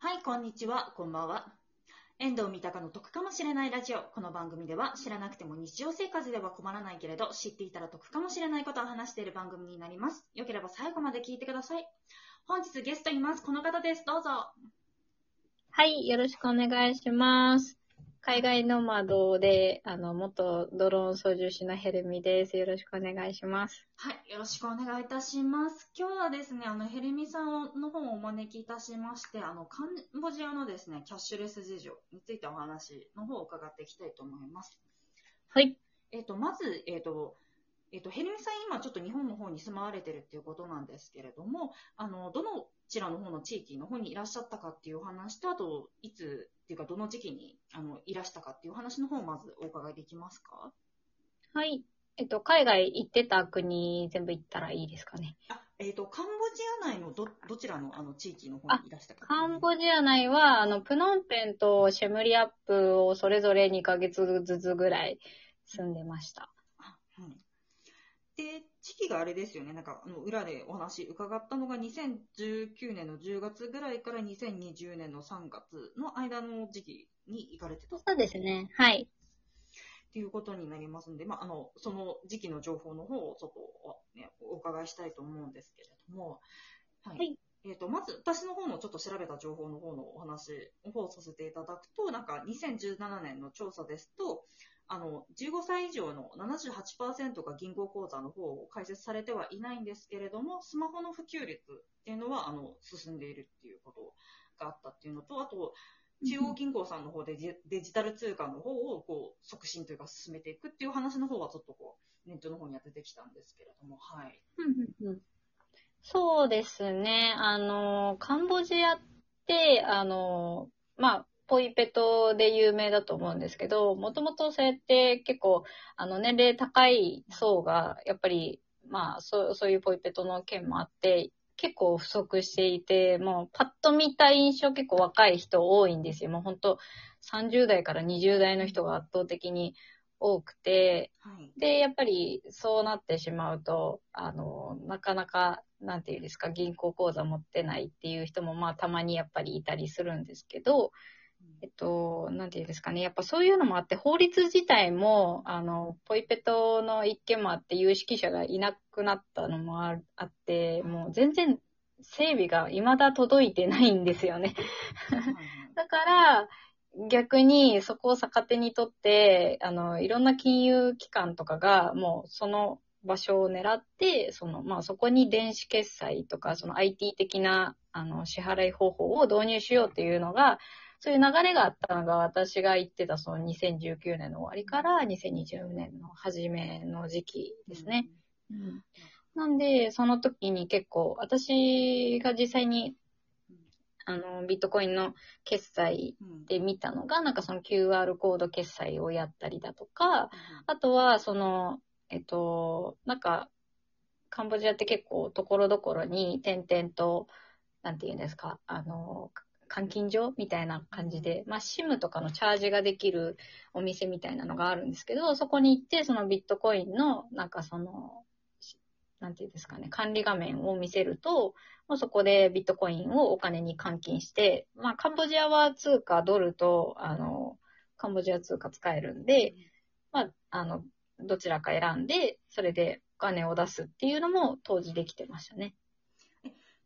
はい、こんにちは、こんばんは。遠藤三鷹の得かもしれないラジオ。この番組では知らなくても日常生活では困らないけれど、知っていたら得かもしれないことを話している番組になります。よければ最後まで聞いてください。本日ゲストいます。この方です。どうぞ。はい、よろしくお願いします。海外ノマドで、あの、元ドローン操縦士のヘルミです。よろしくお願いします。はい、よろしくお願いいたします。今日はですね、あの、ヘルミさんの本をお招きいたしまして、あの、カンボジアのですね、キャッシュレス事情についてお話の方を伺っていきたいと思います。はい。えっ、と、まず、えっ、と、えっ、と、ヘルミさん今ちょっと日本の方に住まわれてるっていうことなんですけれども、あの、どのちらの方の地域の方にいらっしゃったかっていうお話と、あと、いつっていうか、どの時期に、あの、いらしたかっていうお話の方をまずお伺いできますか？はい。えっと、海外行ってた国全部行ったらいいですかね？あ、えっ、と、カンボジア内のど、どちらのあの地域の方にいらしたかカンボジア内は、あの、プノンペンとシェムリアップをそれぞれ2ヶ月ずつぐらい住んでました。あはい。で、時期があれですよね。なんか、あの、裏でお話伺ったのが、2019年の10月ぐらいから2020年の3月の間の時期に行かれてたっそうですね。はい。ていうことになりますんで、まあ、あの、その時期の情報の方をちょっと、ね、お伺いしたいと思うんですけれども、はい。はいえっ、と、まず、私の方のちょっと調べた情報の方のお話の方をさせていただくと、なんか、2017年の調査ですと、あの、15歳以上の78%が銀行口座の方を開設されてはいないんですけれども、スマホの普及率っていうのは、あの、進んでいるっていうことがあったっていうのと、あと、中央銀行さんの方でデジタル通貨の方をこう促進というか進めていくっていう話の方はちょっとこうネットの方には出てきたんですけれども、はい。そうですね。あの、カンボジアって、あの、まあ、ポイペトで有名だと思うんですけど、もともとそうやって結構、あの、年齢高い層が、やっぱり、まあ、そう、そういうポイペトの件もあって、結構不足していて、もうパッと見た印象結構若い人多いんですよ。もう本当30代から20代の人が圧倒的に多くて、はい。で、やっぱりそうなってしまうと、あの、なかなか、なんていうんですか、銀行口座持ってないっていう人も、まあ、たまにやっぱりいたりするんですけど、えっと、なんていうんですかね、やっぱそういうのもあって、法律自体も、あの、ポイペトの一件もあって、有識者がいなくなったのもああって、もう全然整備が未だ届いてないんですよね。だから、逆にそこを逆手にとって、あの、いろんな金融機関とかが、もうその場所を狙って、その、まあそこに電子決済とか、その IT 的な、あの、支払い方法を導入しようっていうのが、そういう流れがあったのが私が言ってたその2019年の終わりから2020年の初めの時期ですね。。うんなんで、その時に結構、私が実際に、あの、ビットコインの決済うん。で見たのが、なんかその QR コード決済をやったりだとか、あとは、その、えっと、なんか、カンボジアって結構、ところどころに点々と、なんていうんですか、あの、換金所みたいな感じで、まあ、SIM とかのチャージができるお店みたいなのがあるんですけど、そこに行って、そのビットコインの、なんかその、なんていうんですかね、管理画面を見せると、もうそこでビットコインをお金に換金して、まあ、カンボジアは通貨ドルと、あの、カンボジア通貨使えるんで、まあ、あの、どちらか選んで、それでお金を出すっていうのも当時できてましたね。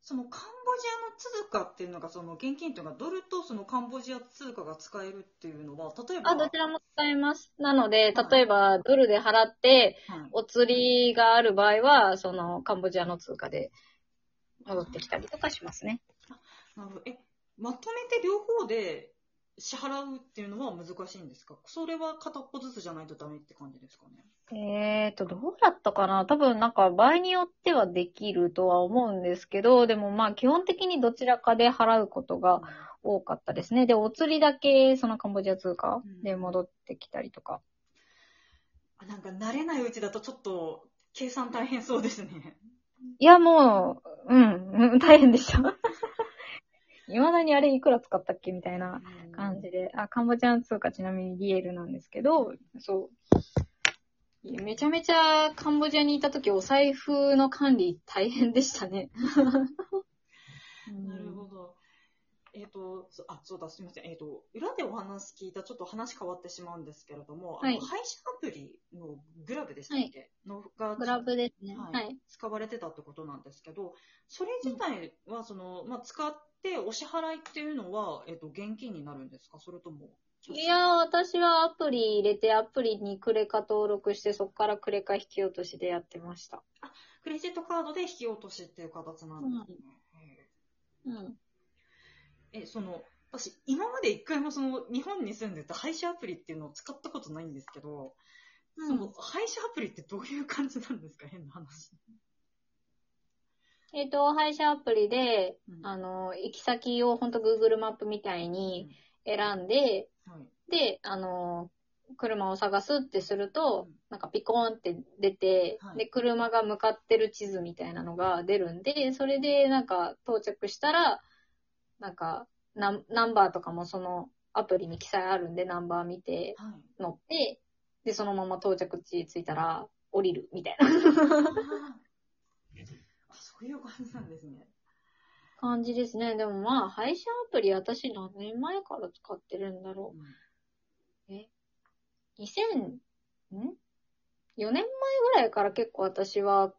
そのカンジアの通貨っていうのが、その現金というのがドルとそのカンボジア通貨が使えるっていうのは、例えば、あ、どちらも使えます。なので、はい例えばドルで払って、はいお釣りがある場合は、そのカンボジアの通貨で戻ってきたりとかしますね。なるほど。え、まとめて両方で支払うっていうのは難しいんですか？それは片っぽずつじゃないとダメって感じですかね？えーと、どうだったかな？多分なんか場合によってはできるとは思うんですけど、でもまあ基本的にどちらかで払うことが多かったですね。で、お釣りだけそのカンボジア通貨で戻ってきたりとか。あなんか慣れないうちだとちょっと計算大変そうですね。いや、もう、うん、うん大変でした。未だにあれいくら使ったっけみたいな感じで。あ、カンボジアの通貨ちなみにリエルなんですけど、そう。めちゃめちゃカンボジアにいた時お財布の管理大変でしたね。なるほど。えっ、と、そあ、そうだ、すみません。えっ、と、裏でお話聞いた、ちょっと話変わってしまうんですけれども、はいあの配信アプリのグラブでしたっけ、のが、グラブですね。ははいい。使われてたってことなんですけど、それ自体は、その、まあ、使ってお支払いっていうのは、えっ、と、現金になるんですか？それとも。いやー、私はアプリ入れて、アプリにクレカ登録して、そこからクレカ引き落としでやってました。クレジットカードで引き落としっていう形なんですね。うん。へえ、その、私、今まで一回もその、日本に住んでた配車アプリっていうのを使ったことないんですけど、その、配車アプリってどういう感じなんですか？変な話。えっ、と、配車アプリで、うん。あの、行き先を本当 Google マップみたいに選んで、はい。で、あの、車を探すってするとうん、なんかピコーンって出て、はい。で、車が向かってる地図みたいなのが出るんで、それでなんか到着したら、なんかナン、ナンバーとかもそのアプリに記載あるんで、ナンバー見てはい。乗って、で、そのまま到着地着いたら降りるみたいな。あ、そういう感じなんですね。感じですね。でもまあ、配車アプリ私何年前から使ってるんだろう。2000、ん ?4 年前ぐらいから結構私は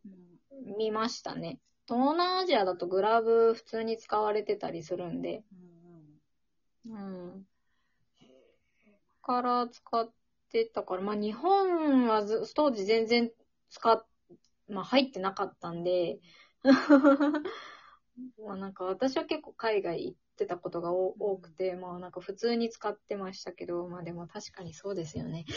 うん。見ましたね。東南アジアだとグラブ普通に使われてたりするんで。うん。から使ってたから、まあ日本はず当時全然使っ、まあ入ってなかったんで、まあなんか私は結構海外行ってたことが多多くて、まあなんか普通に使ってましたけど、まあでも確かにそうですよね。いや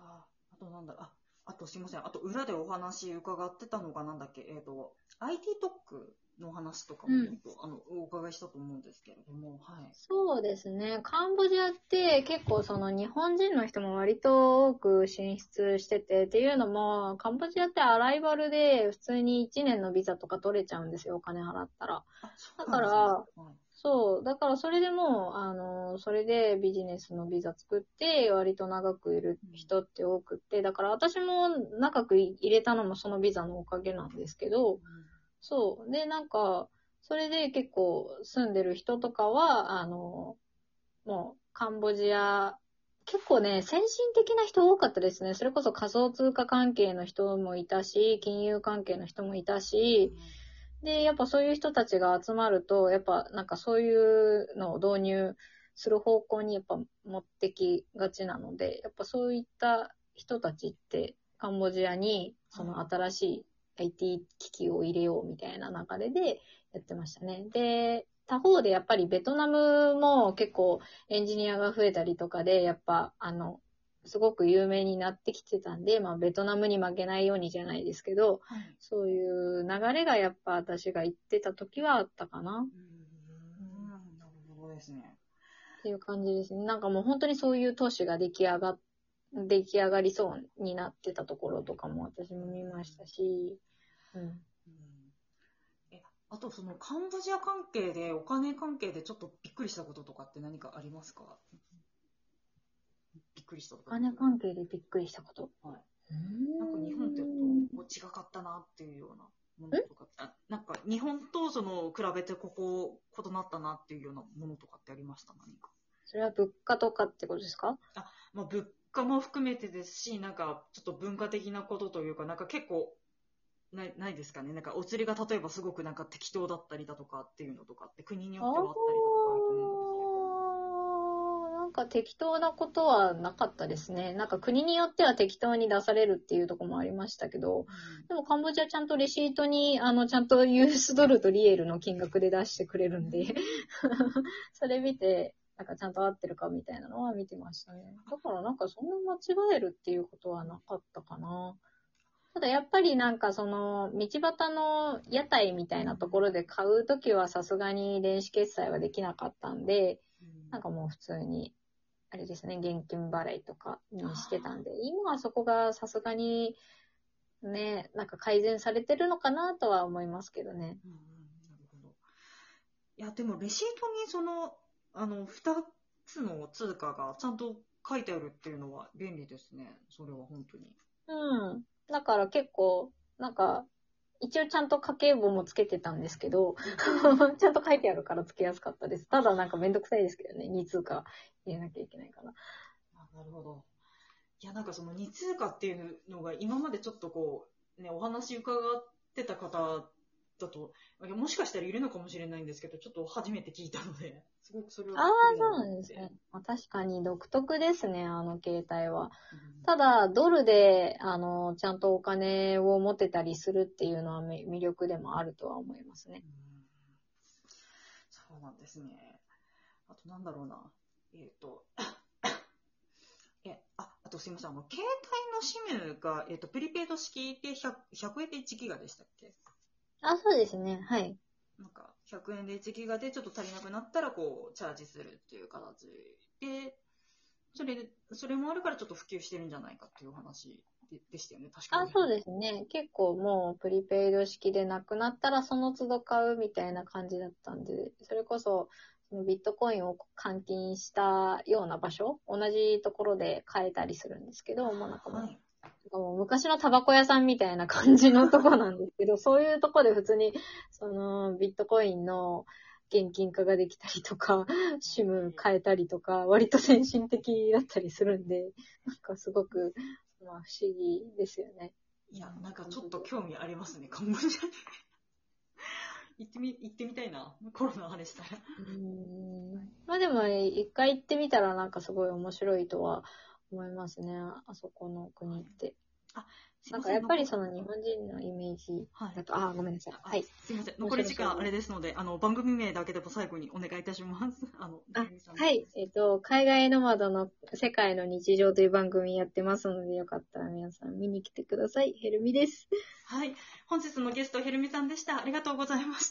ーあとなんだろう、あ、あとすいません。あと裏でお話伺ってたのがなんだっけ、えっ、と、IT 特区の話とかもちょっと、あの、お伺いしたと思うんですけれども、はい。そうですね。カンボジアって結構その日本人の人も割と多く進出してて、っていうのも、カンボジアってアライバルで普通に1年のビザとか取れちゃうんですよ、お金払ったら。だからそう。だからそれでもう、あの、それでビジネスのビザ作って、割と長くいる人って多くって、だから私も長く入れたのもそのビザのおかげなんですけど、そう。で、なんか、それで結構住んでる人とかは、あの、もうカンボジア、結構ね、先進的な人多かったですね。それこそ仮想通貨関係の人もいたし、金融関係の人もいたし、で、やっぱそういう人たちが集まると、やっぱなんかそういうのを導入する方向にやっぱ持ってきがちなので、やっぱそういった人たちってカンボジアにその新しい IT 機器を入れようみたいな流れでやってましたね。で、他方でやっぱりベトナムも結構エンジニアが増えたりとかで、やっぱあの、すごく有名になってきてたんで、まあベトナムに負けないようにじゃないですけど、はい。そういう流れがやっぱ私が言ってた時はあったかなっうーん、なるほどですね。ていう感じですね。なんかもう本当にそういう都市が出来上がっ、出来上がりそうになってたところとかも私も見ましたし、うん。うん。え、あとそのカンボジア関係で、お金関係でちょっとびっくりしたこととかって何かありますか？びっくりしたこと。お金関係でびっくりしたこと。はい。ななんか日本ってこう違かったなっていうようなものとかあなんか日本とその比べてここ異なったなっていうようなものとかってありました？何か。それは物価とかってことですか？まあ物価も含めてですし、なんかちょっと文化的なことというか、なんか結構ないないですかね。なんかお釣りが例えばすごくなんか適当だったりだとかっていうのとかって国によってはあったりとかあると思うんですなんか適当なことはなかったですね。なんか国によっては適当に出されるっていうところもありましたけど、でもカンボジアちゃんとレシートに、あの、ちゃんと US ドルとリエルの金額で出してくれるんで、それ見て、なんかちゃんと合ってるかみたいなのは見てましたね。だからなんかそんな間違えるっていうことはなかったかな。ただやっぱりなんかその道端の屋台みたいなところで買うときはさすがに電子決済はできなかったんで、うんなんかもう普通に、あれですね、現金払いとかにしてたんで、今はそこがさすがに、ね、なんか改善されてるのかなとは思いますけどね。なるほど。いや、でもレシートにその、あの、二つの通貨がちゃんと書いてあるっていうのは便利ですね。それは本当に。うん。だから結構、なんか、一応ちゃんと家計簿もつけてたんですけど、ちゃんと書いてあるからつけやすかったです。ただなんかめんどくさいですけどね、2通貨入れなきゃいけないから。あなるほど。いや、なんかその二通貨っていうのが今までちょっとこう、ね、お話伺ってた方だと、もしかしたらいるのかもしれないんですけど、ちょっと初めて聞いたので、すごくそれは。ああ、そうなんですね。まあ、確かに独特ですね、あの携帯は。うん。ただ、ドルで、あの、ちゃんとお金を持てたりするっていうのはめ魅力でもあるとは思いますね。うんそうなんですね。あとなんだろうな。えっ、と、え、あ、あとすいません、あの、携帯の SIM が、えっ、と、プリペイド式で 100, 100円で1ギガでしたっけ？あ、そうですね。はい。なんか、100円で1ギガでちょっと足りなくなったら、こう、チャージするっていう形で、それで、それもあるからちょっと普及してるんじゃないかっていうお話ででしたよね、確かに。あ、そうですね。結構もうプリペイド式でなくなったらその都度買うみたいな感じだったんで、それこそ、そのビットコインを換金したような場所、同じところで買えたりするんですけど、もうなんかもう、はい。もう昔のタバコ屋さんみたいな感じのとこなんですけど、そういうとこで普通に、その、ビットコインの現金化ができたりとか、シム変えたりとか、割と先進的だったりするんで、なんかすごく、まあ不思議ですよね。いや、なんかちょっと興味ありますね、カンボジアに。行ってみ、行ってみたいな。コロナの話したら。うーんまあでも、一回行ってみたらなんかすごい面白いとは思いますね。あそこの国って。なんかやっぱりその日本人のイメージはいだと、あ、ごめんなさい。あはい。すいません。残り時間あれですので、あの、番組名だけでも最後にお願いいたします。あの、あはい。。えっ、と、海外ノマドの世界の日常という番組やってますので、よかったら皆さん見に来てください。ヘルミです。はい。本日のゲスト、ヘルミさんでした。ありがとうございました。